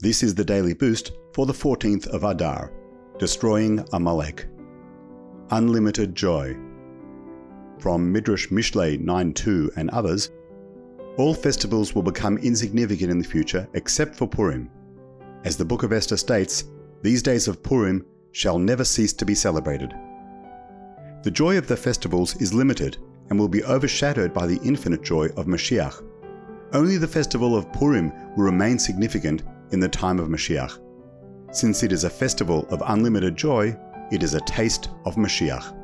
This is the daily boost for the 14th of Adar, destroying Amalek. Unlimited joy. From Midrash Mishlei 9.2 and others, all festivals will become insignificant in the future except for Purim. As the Book of Esther states, these days of Purim shall never cease to be celebrated. The joy of the festivals is limited and will be overshadowed by the infinite joy of Mashiach. Only the festival of Purim will remain significant in the time of Mashiach. Since it is a festival of unlimited joy, it is a taste of Mashiach.